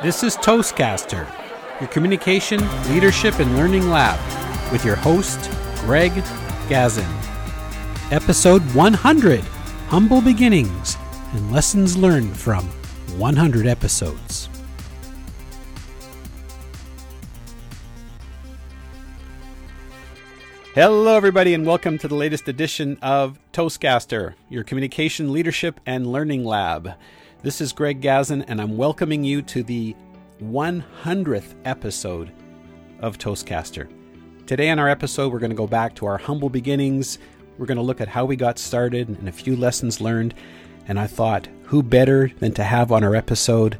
This is Toastcaster, your communication, leadership, and learning lab, with your host, Greg Gazin. Episode 100 Humble Beginnings and Lessons Learned from 100 Episodes. Hello, everybody, and welcome to the latest edition of Toastcaster, your communication, leadership, and learning lab. This is Greg Gazin, and I'm welcoming you to the 100th episode of Toastcaster. Today, in our episode, we're going to go back to our humble beginnings. We're going to look at how we got started and a few lessons learned. And I thought, who better than to have on our episode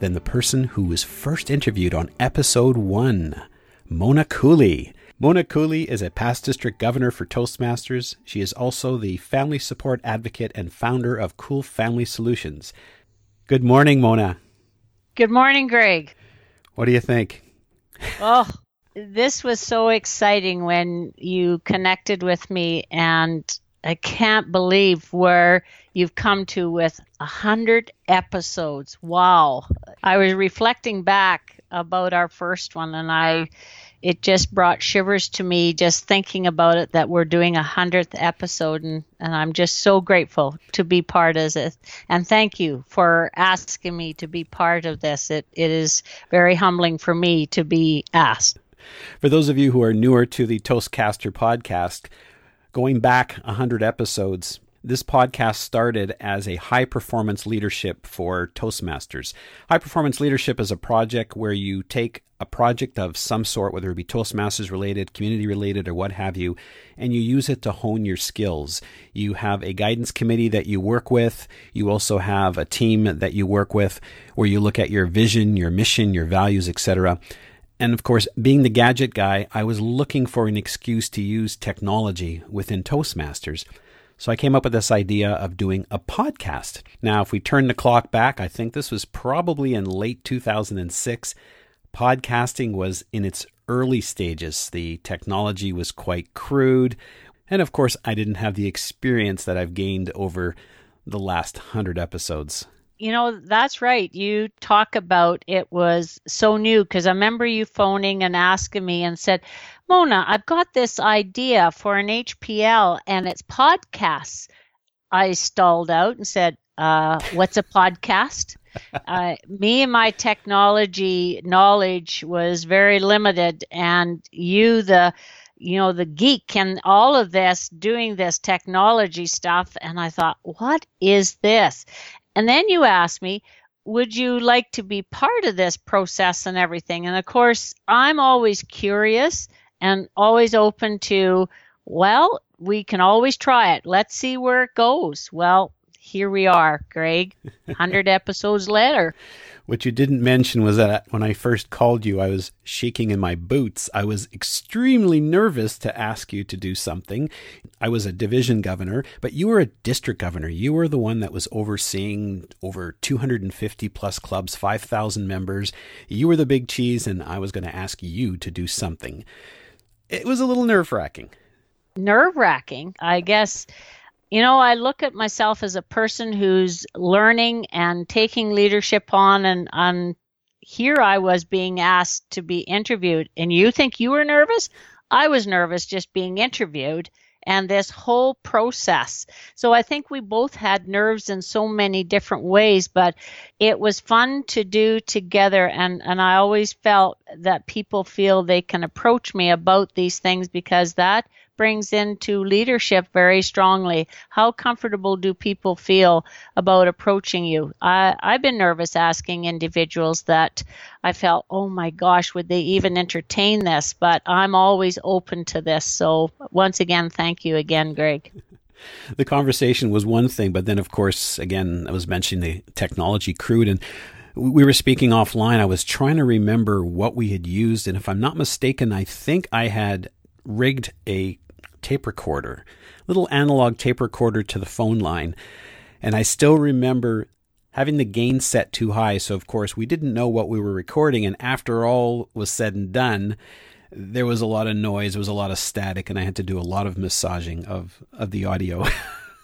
than the person who was first interviewed on episode one, Mona Cooley. Mona Cooley is a past district governor for Toastmasters. She is also the family support advocate and founder of Cool Family Solutions. Good morning, Mona. Good morning, Greg. What do you think? Oh, this was so exciting when you connected with me, and I can't believe where you've come to with a hundred episodes. Wow! I was reflecting back about our first one, and I it just brought shivers to me just thinking about it that we're doing a hundredth episode and, and I'm just so grateful to be part of it. And thank you for asking me to be part of this. It it is very humbling for me to be asked. For those of you who are newer to the Toastcaster podcast, going back 100 episodes, this podcast started as a high performance leadership for Toastmasters. High performance leadership is a project where you take a project of some sort, whether it be Toastmasters related, community related, or what have you, and you use it to hone your skills. You have a guidance committee that you work with. You also have a team that you work with where you look at your vision, your mission, your values, etc. And of course, being the gadget guy, I was looking for an excuse to use technology within Toastmasters. So I came up with this idea of doing a podcast. Now, if we turn the clock back, I think this was probably in late 2006. Podcasting was in its early stages. The technology was quite crude. And of course, I didn't have the experience that I've gained over the last 100 episodes. You know, that's right. You talk about it was so new because I remember you phoning and asking me and said, Mona, I've got this idea for an HPL and it's podcasts. I stalled out and said, uh, What's a podcast? uh, me and my technology knowledge was very limited, and you, the you know, the geek and all of this doing this technology stuff. And I thought, what is this? And then you asked me, would you like to be part of this process and everything? And of course, I'm always curious and always open to, well, we can always try it. Let's see where it goes. Well, here we are, Greg, 100 episodes later. What you didn't mention was that when I first called you, I was shaking in my boots. I was extremely nervous to ask you to do something. I was a division governor, but you were a district governor. You were the one that was overseeing over 250 plus clubs, 5,000 members. You were the big cheese, and I was going to ask you to do something. It was a little nerve wracking. Nerve wracking, I guess you know, I look at myself as a person who's learning and taking leadership on, and on here I was being asked to be interviewed. And you think you were nervous? I was nervous just being interviewed and this whole process. So I think we both had nerves in so many different ways, but it was fun to do together. And, and I always felt that people feel they can approach me about these things because that brings into leadership very strongly. How comfortable do people feel about approaching you? I, I've been nervous asking individuals that I felt, oh my gosh, would they even entertain this? But I'm always open to this. So once again, thank you again, Greg. the conversation was one thing, but then, of course, again, I was mentioning the technology crude and we were speaking offline. I was trying to remember what we had used, and if I'm not mistaken, I think I had rigged a tape recorder, little analog tape recorder to the phone line. And I still remember having the gain set too high. So, of course, we didn't know what we were recording. And after all was said and done, there was a lot of noise, there was a lot of static, and I had to do a lot of massaging of, of the audio.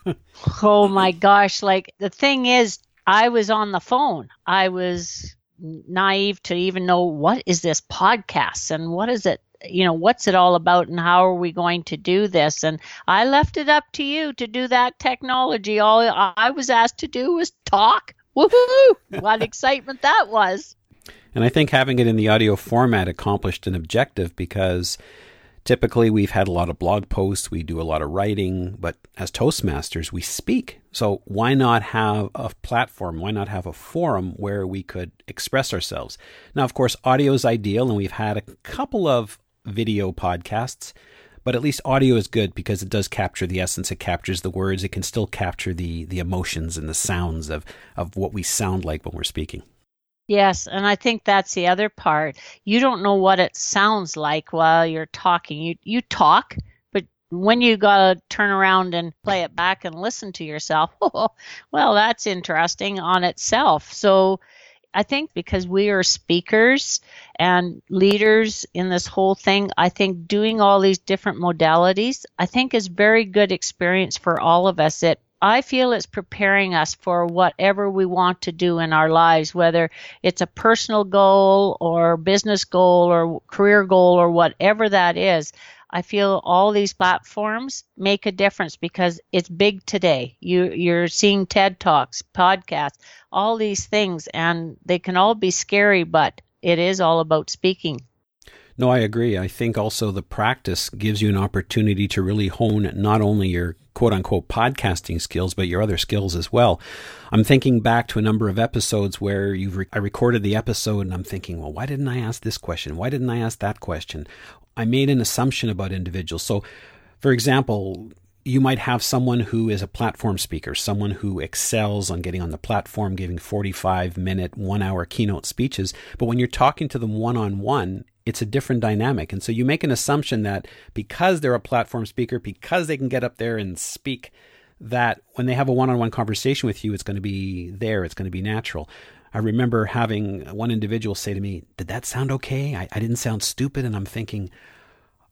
oh my gosh. Like the thing is, I was on the phone. I was naive to even know what is this podcast and what is it you know what's it all about and how are we going to do this and i left it up to you to do that technology all i was asked to do was talk woohoo what excitement that was and i think having it in the audio format accomplished an objective because Typically, we've had a lot of blog posts, we do a lot of writing, but as Toastmasters, we speak. So, why not have a platform? Why not have a forum where we could express ourselves? Now, of course, audio is ideal, and we've had a couple of video podcasts, but at least audio is good because it does capture the essence, it captures the words, it can still capture the, the emotions and the sounds of, of what we sound like when we're speaking. Yes, and I think that's the other part. You don't know what it sounds like while you're talking. You you talk, but when you got to turn around and play it back and listen to yourself, oh, well, that's interesting on itself. So I think because we are speakers and leaders in this whole thing, I think doing all these different modalities, I think is very good experience for all of us. It I feel it's preparing us for whatever we want to do in our lives, whether it's a personal goal or business goal or career goal or whatever that is. I feel all these platforms make a difference because it's big today. You you're seeing TED Talks, podcasts, all these things and they can all be scary, but it is all about speaking. No, I agree. I think also the practice gives you an opportunity to really hone not only your quote unquote podcasting skills, but your other skills as well. I'm thinking back to a number of episodes where you've re- I recorded the episode and I'm thinking, well, why didn't I ask this question? Why didn't I ask that question? I made an assumption about individuals. So, for example, you might have someone who is a platform speaker, someone who excels on getting on the platform, giving 45 minute, one hour keynote speeches. But when you're talking to them one on one, it's a different dynamic. And so you make an assumption that because they're a platform speaker, because they can get up there and speak, that when they have a one on one conversation with you, it's going to be there, it's going to be natural. I remember having one individual say to me, Did that sound okay? I, I didn't sound stupid. And I'm thinking,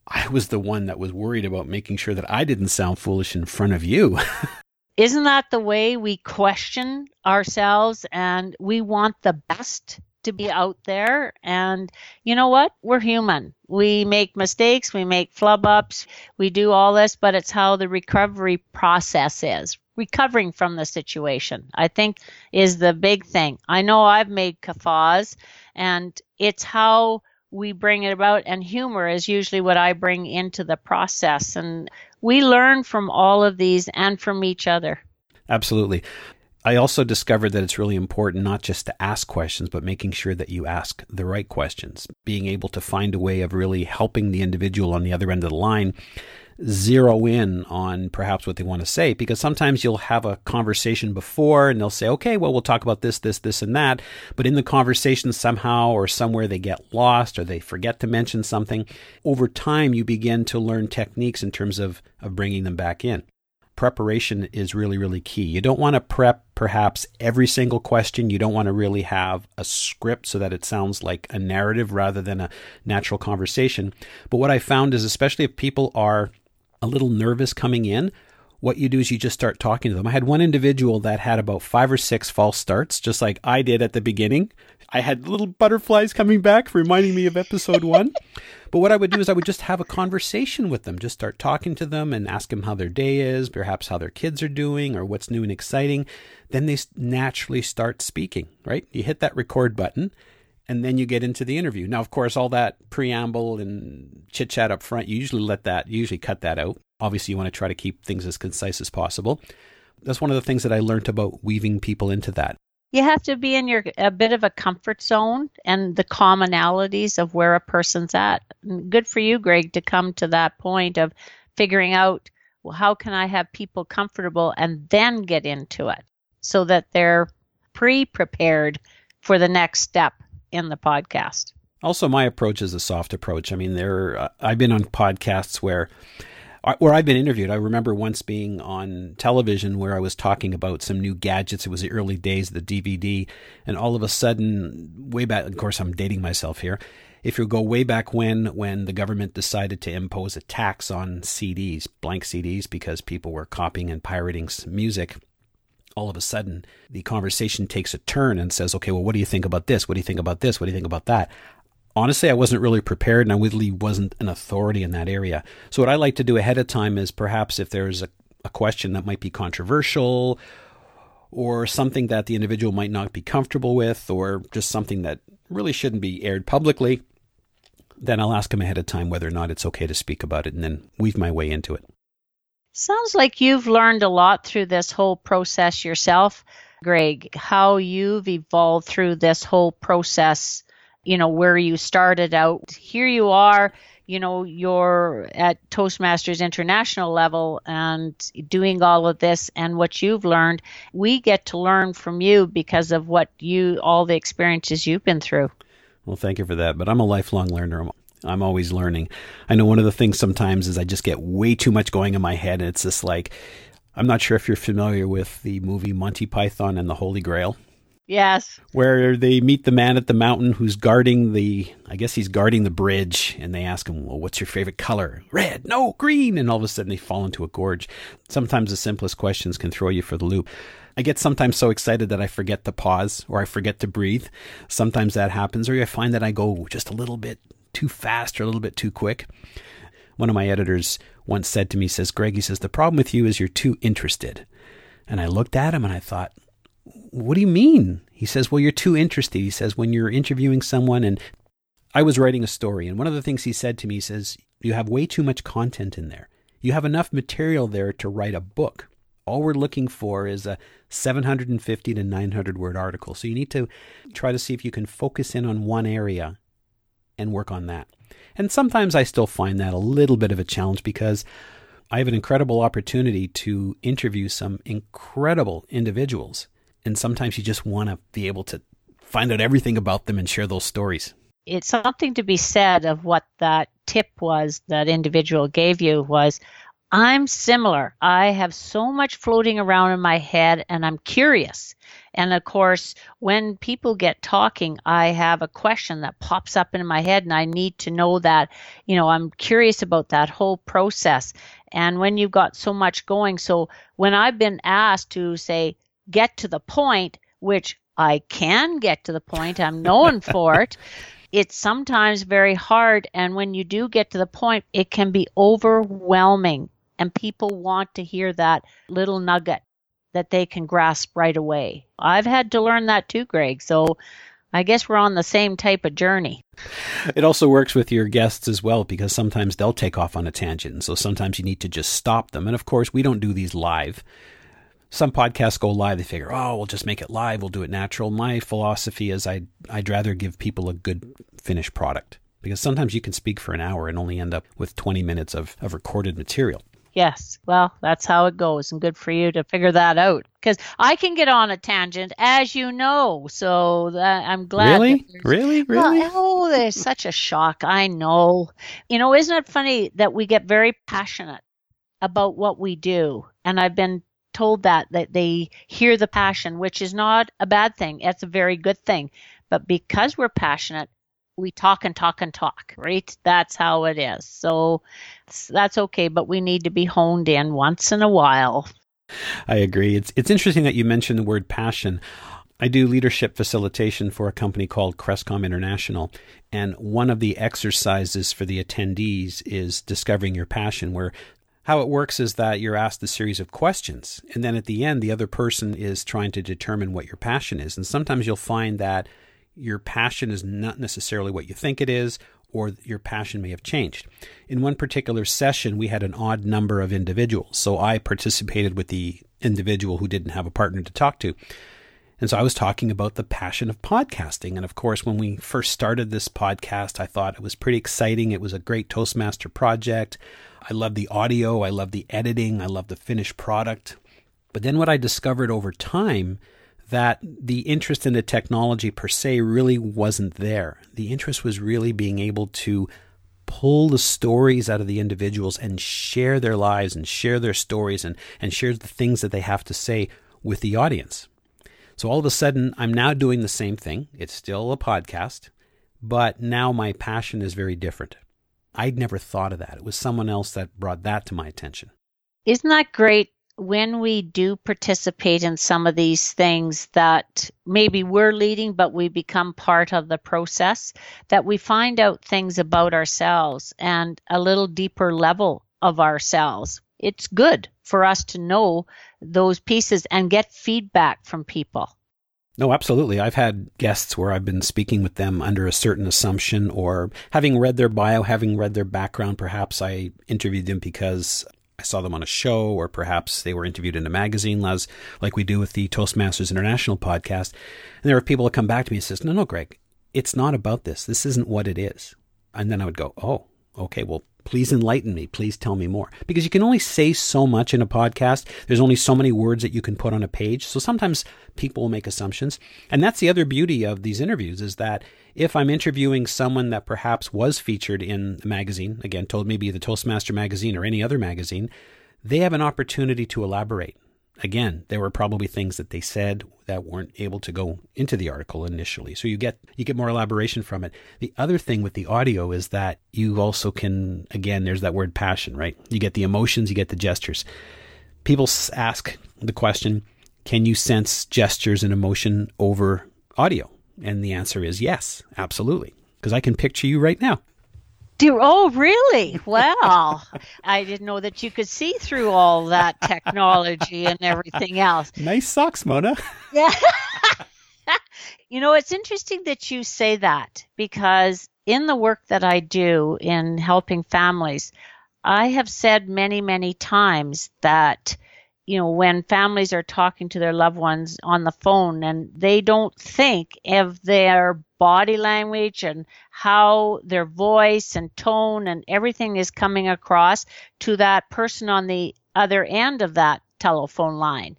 I was the one that was worried about making sure that I didn't sound foolish in front of you. Isn't that the way we question ourselves and we want the best to be out there? And you know what? We're human. We make mistakes, we make flub ups, we do all this, but it's how the recovery process is. Recovering from the situation, I think, is the big thing. I know I've made kafas, and it's how we bring it about and humor is usually what I bring into the process and we learn from all of these and from each other. Absolutely. I also discovered that it's really important not just to ask questions, but making sure that you ask the right questions, being able to find a way of really helping the individual on the other end of the line zero in on perhaps what they want to say because sometimes you'll have a conversation before and they'll say, okay, well, we'll talk about this, this, this, and that. But in the conversation, somehow or somewhere they get lost or they forget to mention something. Over time, you begin to learn techniques in terms of, of bringing them back in. Preparation is really, really key. You don't want to prep perhaps every single question. You don't want to really have a script so that it sounds like a narrative rather than a natural conversation. But what I found is, especially if people are a little nervous coming in, what you do is you just start talking to them. I had one individual that had about five or six false starts, just like I did at the beginning. I had little butterflies coming back, reminding me of episode one. but what I would do is I would just have a conversation with them, just start talking to them and ask them how their day is, perhaps how their kids are doing, or what's new and exciting. Then they naturally start speaking, right? You hit that record button and then you get into the interview. Now, of course, all that preamble and chit chat up front, you usually let that, usually cut that out. Obviously, you want to try to keep things as concise as possible. That's one of the things that I learned about weaving people into that. You have to be in your a bit of a comfort zone and the commonalities of where a person's at. good for you, Greg, to come to that point of figuring out well, how can I have people comfortable and then get into it so that they're pre-prepared for the next step in the podcast. Also, my approach is a soft approach. I mean, there uh, I've been on podcasts where uh, where I've been interviewed. I remember once being on television where I was talking about some new gadgets. It was the early days of the DVD, and all of a sudden, way back. Of course, I'm dating myself here. If you go way back when, when the government decided to impose a tax on CDs, blank CDs, because people were copying and pirating music, all of a sudden the conversation takes a turn and says, okay, well, what do you think about this? What do you think about this? What do you think about that? Honestly, I wasn't really prepared and I really wasn't an authority in that area. So, what I like to do ahead of time is perhaps if there's a, a question that might be controversial or something that the individual might not be comfortable with or just something that really shouldn't be aired publicly, then I'll ask them ahead of time whether or not it's okay to speak about it and then weave my way into it. Sounds like you've learned a lot through this whole process yourself, Greg, how you've evolved through this whole process, you know, where you started out. Here you are, you know, you're at Toastmasters International level and doing all of this and what you've learned. We get to learn from you because of what you, all the experiences you've been through. Well, thank you for that. But I'm a lifelong learner. I'm always learning. I know one of the things sometimes is I just get way too much going in my head, and it's just like I'm not sure if you're familiar with the movie Monty Python and the Holy Grail. Yes. Where they meet the man at the mountain who's guarding the, I guess he's guarding the bridge, and they ask him, Well, what's your favorite color? Red, no, green. And all of a sudden they fall into a gorge. Sometimes the simplest questions can throw you for the loop. I get sometimes so excited that I forget to pause or I forget to breathe. Sometimes that happens, or I find that I go just a little bit too fast or a little bit too quick. One of my editors once said to me, says, Greg, he says, the problem with you is you're too interested. And I looked at him and I thought, what do you mean? He says, well, you're too interested. He says, when you're interviewing someone and I was writing a story, and one of the things he said to me he says, you have way too much content in there. You have enough material there to write a book. All we're looking for is a 750 to 900 word article. So you need to try to see if you can focus in on one area and work on that. And sometimes I still find that a little bit of a challenge because I have an incredible opportunity to interview some incredible individuals. And sometimes you just want to be able to find out everything about them and share those stories. It's something to be said of what that tip was that individual gave you was I'm similar. I have so much floating around in my head and I'm curious. And of course, when people get talking, I have a question that pops up in my head and I need to know that, you know, I'm curious about that whole process. And when you've got so much going, so when I've been asked to say, get to the point, which I can get to the point, I'm known for it. It's sometimes very hard. And when you do get to the point, it can be overwhelming and people want to hear that little nugget that they can grasp right away. I've had to learn that too, Greg. So I guess we're on the same type of journey. It also works with your guests as well because sometimes they'll take off on a tangent. So sometimes you need to just stop them. And of course, we don't do these live. Some podcasts go live. They figure, oh, we'll just make it live. We'll do it natural. My philosophy is I'd, I'd rather give people a good finished product because sometimes you can speak for an hour and only end up with 20 minutes of, of recorded material. Yes. Well, that's how it goes. And good for you to figure that out. Because I can get on a tangent, as you know. So that, I'm glad. Really? Really? Really? Well, oh, there's such a shock. I know. You know, isn't it funny that we get very passionate about what we do? And I've been told that, that they hear the passion, which is not a bad thing. It's a very good thing. But because we're passionate, we talk and talk and talk, right? That's how it is. So that's okay, but we need to be honed in once in a while. I agree. It's it's interesting that you mentioned the word passion. I do leadership facilitation for a company called Crestcom International, and one of the exercises for the attendees is discovering your passion where how it works is that you're asked a series of questions and then at the end the other person is trying to determine what your passion is and sometimes you'll find that your passion is not necessarily what you think it is, or your passion may have changed. In one particular session, we had an odd number of individuals. So I participated with the individual who didn't have a partner to talk to. And so I was talking about the passion of podcasting. And of course, when we first started this podcast, I thought it was pretty exciting. It was a great Toastmaster project. I love the audio, I love the editing, I love the finished product. But then what I discovered over time that the interest in the technology per se really wasn't there. The interest was really being able to pull the stories out of the individuals and share their lives and share their stories and, and share the things that they have to say with the audience. So all of a sudden, I'm now doing the same thing. It's still a podcast, but now my passion is very different. I'd never thought of that. It was someone else that brought that to my attention. Isn't that great when we do participate in some of these things that maybe we're leading, but we become part of the process, that we find out things about ourselves and a little deeper level of ourselves. It's good for us to know those pieces and get feedback from people. No, absolutely. I've had guests where I've been speaking with them under a certain assumption or having read their bio, having read their background. Perhaps I interviewed them because I saw them on a show, or perhaps they were interviewed in a magazine, as like we do with the Toastmasters International podcast. And there are people that come back to me and says, "No, no, Greg, it's not about this. This isn't what it is." And then I would go, "Oh, okay. Well, please enlighten me. Please tell me more." Because you can only say so much in a podcast. There's only so many words that you can put on a page. So sometimes people will make assumptions, and that's the other beauty of these interviews is that if I'm interviewing someone that perhaps was featured in a magazine, again, told maybe the Toastmaster magazine or any other magazine, they have an opportunity to elaborate. Again, there were probably things that they said that weren't able to go into the article initially. So you get you get more elaboration from it. The other thing with the audio is that you also can again there's that word passion, right? You get the emotions, you get the gestures. People ask the question, can you sense gestures and emotion over audio? And the answer is yes, absolutely. Because I can picture you right now. Do, oh, really? Well, I didn't know that you could see through all that technology and everything else. Nice socks, Mona. Yeah. you know, it's interesting that you say that because in the work that I do in helping families, I have said many, many times that you know, when families are talking to their loved ones on the phone and they don't think of their body language and how their voice and tone and everything is coming across to that person on the other end of that telephone line.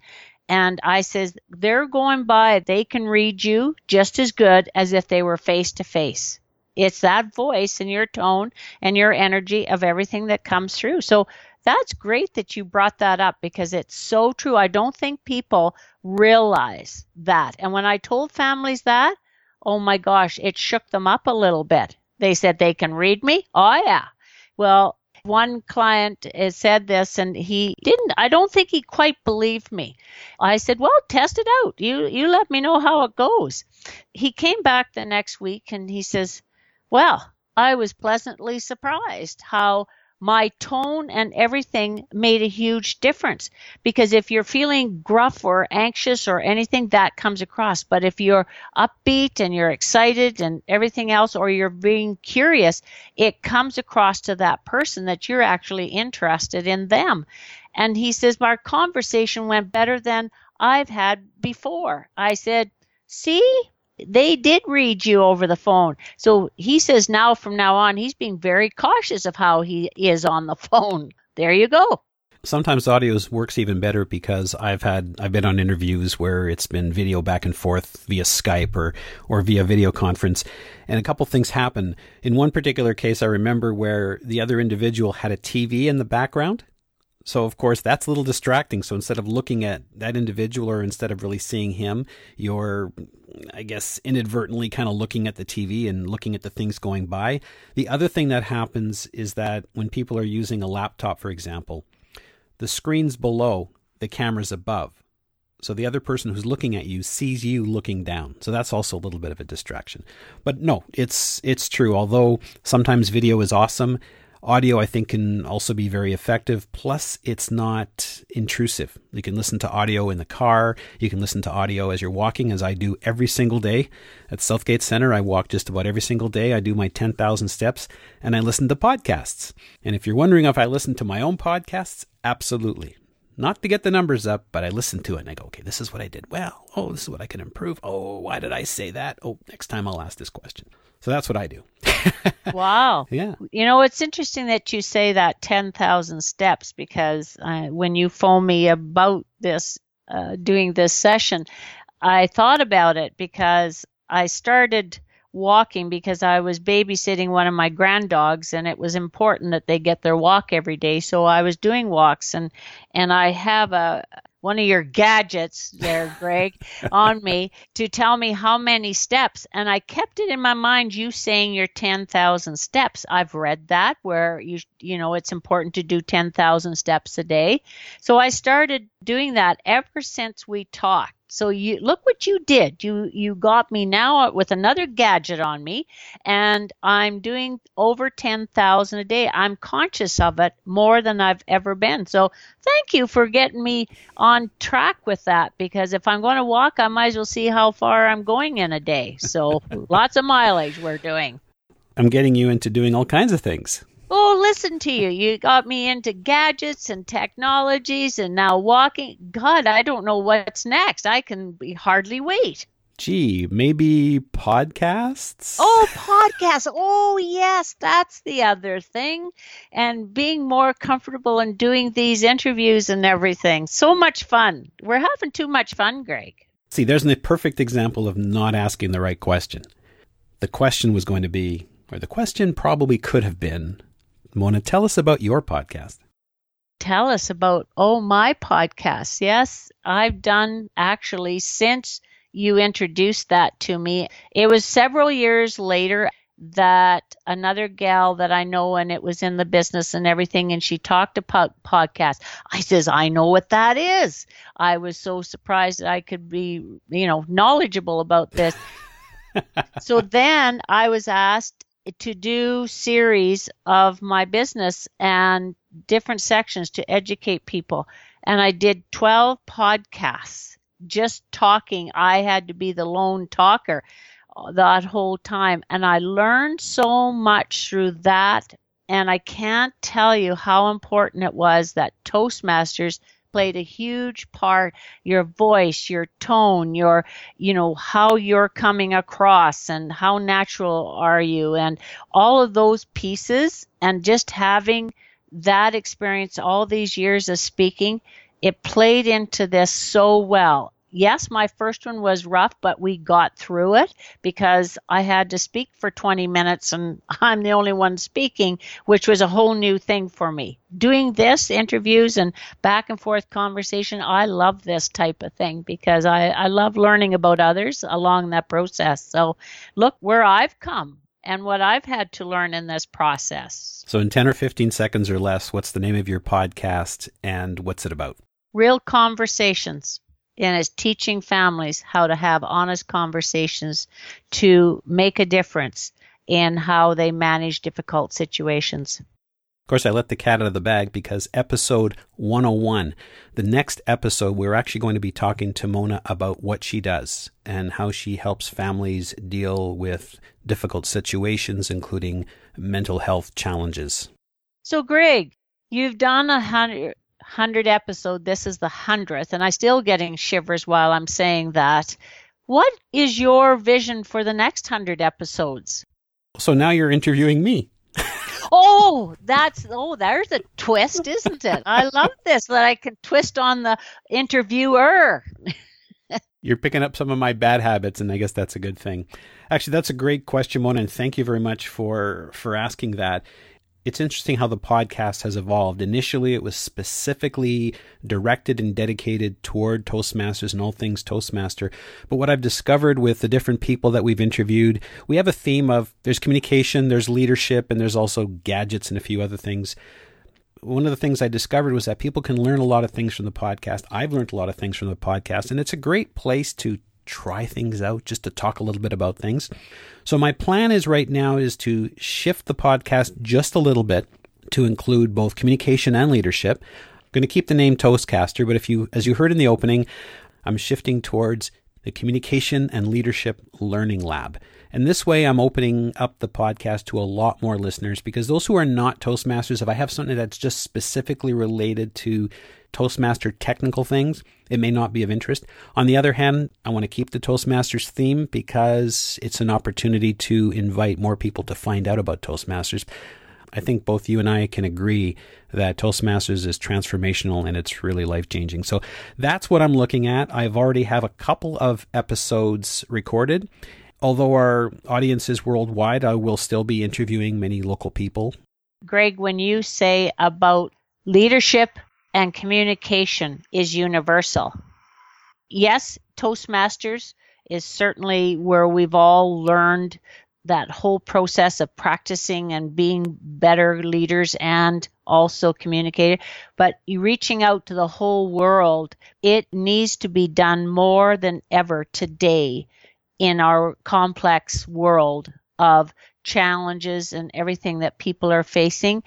And I says, they're going by, they can read you just as good as if they were face to face. It's that voice and your tone and your energy of everything that comes through. So that's great that you brought that up because it's so true. I don't think people realize that. And when I told families that, oh my gosh, it shook them up a little bit. They said they can read me. Oh, yeah. Well, one client uh, said this and he didn't i don't think he quite believed me i said well test it out you you let me know how it goes he came back the next week and he says well i was pleasantly surprised how my tone and everything made a huge difference. Because if you're feeling gruff or anxious or anything that comes across. But if you're upbeat and you're excited and everything else or you're being curious it comes across to that person that you're actually interested in them. And he says our conversation went better than I've had before. I said see they did read you over the phone. So he says now from now on, he's being very cautious of how he is on the phone. There you go. Sometimes audio works even better because I've had I've been on interviews where it's been video back and forth via Skype or or via video conference, and a couple things happen. In one particular case, I remember where the other individual had a TV in the background, so, of course, that's a little distracting. So, instead of looking at that individual or instead of really seeing him, you're, I guess, inadvertently kind of looking at the TV and looking at the things going by. The other thing that happens is that when people are using a laptop, for example, the screen's below, the camera's above. So the other person who's looking at you sees you looking down. So that's also a little bit of a distraction. But no, it's it's true. Although sometimes video is awesome, Audio, I think, can also be very effective. Plus, it's not intrusive. You can listen to audio in the car. You can listen to audio as you're walking, as I do every single day. At Southgate Center, I walk just about every single day. I do my 10,000 steps and I listen to podcasts. And if you're wondering if I listen to my own podcasts, absolutely. Not to get the numbers up, but I listen to it and I go, okay, this is what I did well. Oh, this is what I can improve. Oh, why did I say that? Oh, next time I'll ask this question. So that's what I do. wow. Yeah. You know, it's interesting that you say that 10,000 steps because uh, when you phoned me about this, uh, doing this session, I thought about it because I started walking because I was babysitting one of my granddogs and it was important that they get their walk every day. So I was doing walks and and I have a one of your gadgets there, Greg, on me to tell me how many steps. And I kept it in my mind, you saying your 10,000 steps. I've read that where you, you know, it's important to do 10,000 steps a day. So I started doing that ever since we talked. So you look what you did. You you got me now with another gadget on me, and I'm doing over ten thousand a day. I'm conscious of it more than I've ever been. So thank you for getting me on track with that. Because if I'm going to walk, I might as well see how far I'm going in a day. So lots of mileage we're doing. I'm getting you into doing all kinds of things. Oh, listen to you. You got me into gadgets and technologies and now walking. God, I don't know what's next. I can hardly wait. Gee, maybe podcasts? Oh, podcasts. Oh, yes, that's the other thing. And being more comfortable in doing these interviews and everything. So much fun. We're having too much fun, Greg. See, there's a perfect example of not asking the right question. The question was going to be, or the question probably could have been, Mona, tell us about your podcast. Tell us about, oh, my podcast. Yes, I've done actually since you introduced that to me. It was several years later that another gal that I know and it was in the business and everything and she talked about podcast. I says, I know what that is. I was so surprised that I could be, you know, knowledgeable about this. so then I was asked to do series of my business and different sections to educate people. And I did 12 podcasts just talking. I had to be the lone talker uh, that whole time. And I learned so much through that. And I can't tell you how important it was that Toastmasters played a huge part your voice your tone your you know how you're coming across and how natural are you and all of those pieces and just having that experience all these years of speaking it played into this so well yes, my first one was rough, but we got through it because I had to speak for 20 minutes and I'm the only one speaking, which was a whole new thing for me. Doing this, interviews and back and forth conversation, I love this type of thing because I, I love learning about others along that process. So look where I've come and what I've had to learn in this process. So, in 10 or 15 seconds or less, what's the name of your podcast and what's it about? Real Conversations and is teaching families how to have honest conversations to make a difference in how they manage difficult situations. Of course, I let the cat out of the bag because episode 101, the next episode, we're actually going to be talking to Mona about what she does and how she helps families deal with difficult situations, including mental health challenges. So, Greg, you've done a hundred, 100 episode. This is the 100th, and I'm still getting shivers while I'm saying that. What is your vision for the next 100 episodes? So now you're interviewing me. oh, that's oh, there's a twist, isn't it? I love this that I can twist on the interviewer. You're picking up some of my bad habits, and I guess that's a good thing. Actually, that's a great question, Mona, and thank you very much for for asking that it's interesting how the podcast has evolved. Initially, it was specifically directed and dedicated toward Toastmasters and all things Toastmaster. But what I've discovered with the different people that we've interviewed, we have a theme of there's communication, there's leadership, and there's also gadgets and a few other things. One of the things I discovered was that people can learn a lot of things from the podcast. I've learned a lot of things from the podcast, and it's a great place to try things out, just to talk a little bit about things. So my plan is right now is to shift the podcast just a little bit to include both communication and leadership. I'm going to keep the name Toastcaster, but if you, as you heard in the opening, I'm shifting towards the Communication and Leadership Learning Lab. And this way, I'm opening up the podcast to a lot more listeners because those who are not Toastmasters, if I have something that's just specifically related to Toastmaster technical things, it may not be of interest. On the other hand, I want to keep the Toastmasters theme because it's an opportunity to invite more people to find out about Toastmasters. I think both you and I can agree that Toastmasters is transformational and it's really life changing. So that's what I'm looking at. I've already have a couple of episodes recorded. Although our audience is worldwide, I will still be interviewing many local people. Greg, when you say about leadership and communication is universal. Yes, Toastmasters is certainly where we've all learned that whole process of practicing and being better leaders and also communicating. But reaching out to the whole world, it needs to be done more than ever today in our complex world of challenges and everything that people are facing.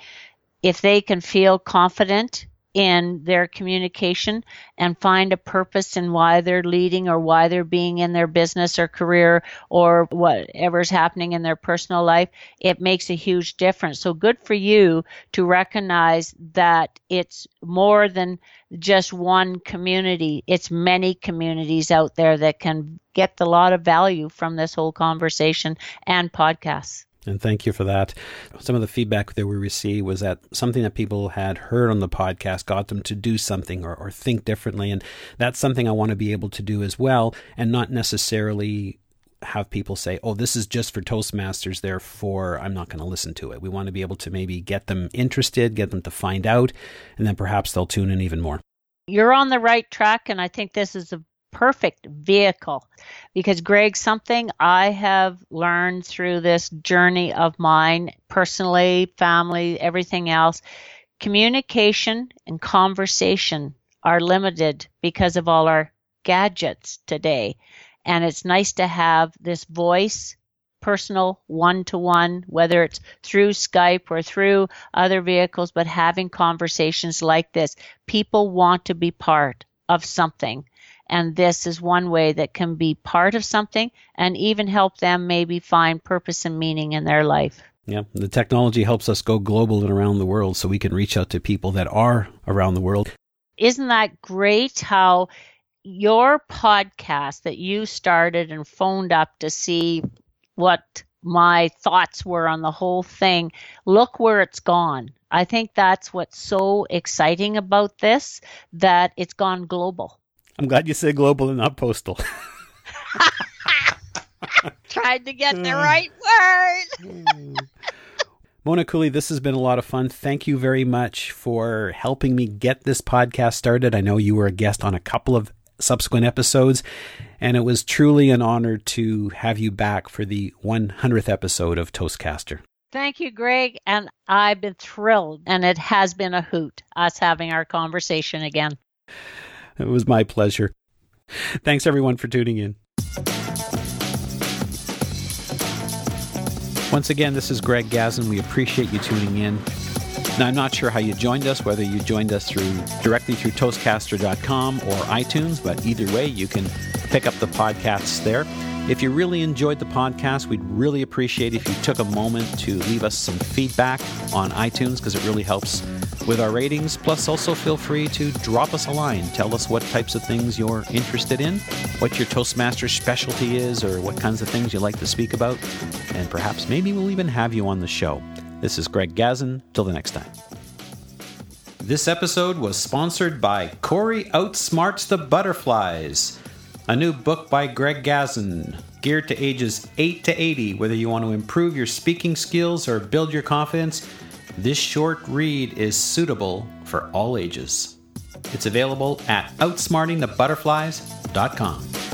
If they can feel confident in their communication and find a purpose in why they're leading or why they're being in their business or career or whatever's happening in their personal life, it makes a huge difference. So good for you to recognize that it's more than just one community. It's many communities out there that can get a lot of value from this whole conversation and podcasts. And thank you for that. Some of the feedback that we received was that something that people had heard on the podcast got them to do something or, or think differently. And that's something I want to be able to do as well and not necessarily have people say, oh, this is just for Toastmasters, therefore I'm not going to listen to it. We want to be able to maybe get them interested, get them to find out, and then perhaps they'll tune in even more. You're on the right track, and I think this is a perfect vehicle because Greg, something I have learned through this journey of mine, personally, family, everything else, communication and conversation are limited because of all our gadgets today. And it's nice to have this voice, personal, one to one, whether it's through Skype or through other vehicles, but having conversations like this. People want to be part of something and this is one way that can be part of something and even help them maybe find purpose and meaning in their life. Yeah, the technology helps us go global and around the world so we can reach out to people that are around the world. Isn't that great how your podcast that you started and phoned up to see what my thoughts were on the whole thing, look where it's gone. I think that's what's so exciting about this that it's gone global. I'm glad you said global and not postal. Tried to get the uh. right word. Mona Cooley, this has been a lot of fun. Thank you very much for helping me get this podcast started. I know you were a guest on a couple of subsequent episodes, and it was truly an honor to have you back for the 100th episode of Toastcaster. Thank you, Greg. And I've been thrilled, and it has been a hoot us having our conversation again. It was my pleasure. Thanks, everyone, for tuning in. Once again, this is Greg Gazin. We appreciate you tuning in. Now, I'm not sure how you joined us, whether you joined us through directly through Toastcaster.com or iTunes, but either way, you can pick up the podcasts there. If you really enjoyed the podcast, we'd really appreciate if you took a moment to leave us some feedback on iTunes because it really helps with our ratings. Plus, also feel free to drop us a line. Tell us what types of things you're interested in, what your Toastmaster specialty is, or what kinds of things you like to speak about. And perhaps maybe we'll even have you on the show. This is Greg Gazin. Till the next time. This episode was sponsored by Corey Outsmarts the Butterflies, a new book by Greg Gazin, geared to ages 8 to 80. Whether you want to improve your speaking skills or build your confidence, this short read is suitable for all ages. It's available at outsmartingthebutterflies.com.